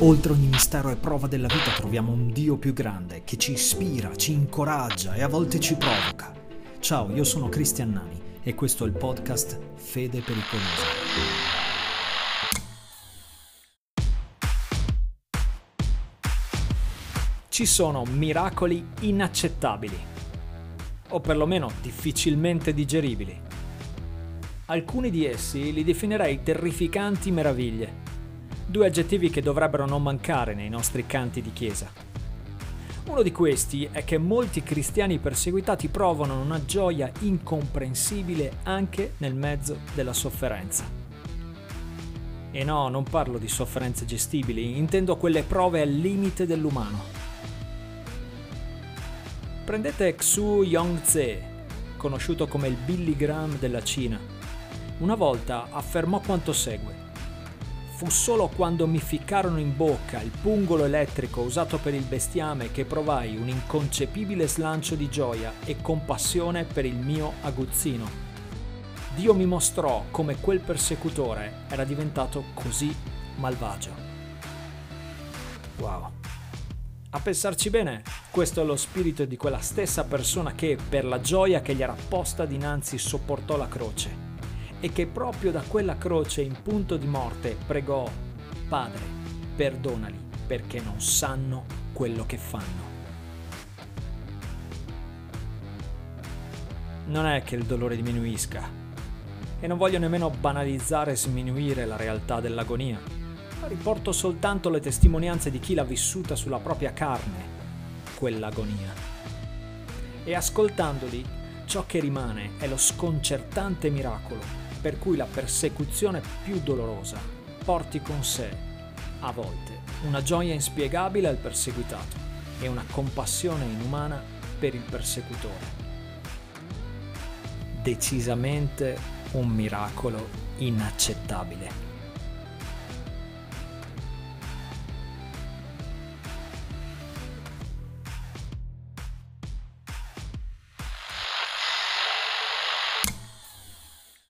Oltre ogni mistero e prova della vita troviamo un Dio più grande che ci ispira, ci incoraggia e a volte ci provoca. Ciao, io sono Cristian Nani e questo è il podcast Fede Pericolosa. Ci sono miracoli inaccettabili, o perlomeno difficilmente digeribili. Alcuni di essi li definirei terrificanti meraviglie due aggettivi che dovrebbero non mancare nei nostri canti di chiesa. Uno di questi è che molti cristiani perseguitati provano una gioia incomprensibile anche nel mezzo della sofferenza. E no, non parlo di sofferenze gestibili, intendo quelle prove al limite dell'umano. Prendete Xu Yongtze, conosciuto come il Billy Graham della Cina. Una volta affermò quanto segue. Fu solo quando mi ficcarono in bocca il pungolo elettrico usato per il bestiame che provai un inconcepibile slancio di gioia e compassione per il mio aguzzino. Dio mi mostrò come quel persecutore era diventato così malvagio. Wow. A pensarci bene, questo è lo spirito di quella stessa persona che, per la gioia che gli era posta dinanzi, sopportò la croce e che proprio da quella croce in punto di morte pregò, Padre, perdonali perché non sanno quello che fanno. Non è che il dolore diminuisca, e non voglio nemmeno banalizzare e sminuire la realtà dell'agonia, ma riporto soltanto le testimonianze di chi l'ha vissuta sulla propria carne, quell'agonia. E ascoltandoli, ciò che rimane è lo sconcertante miracolo per cui la persecuzione più dolorosa porti con sé, a volte, una gioia inspiegabile al perseguitato e una compassione inumana per il persecutore. Decisamente un miracolo inaccettabile.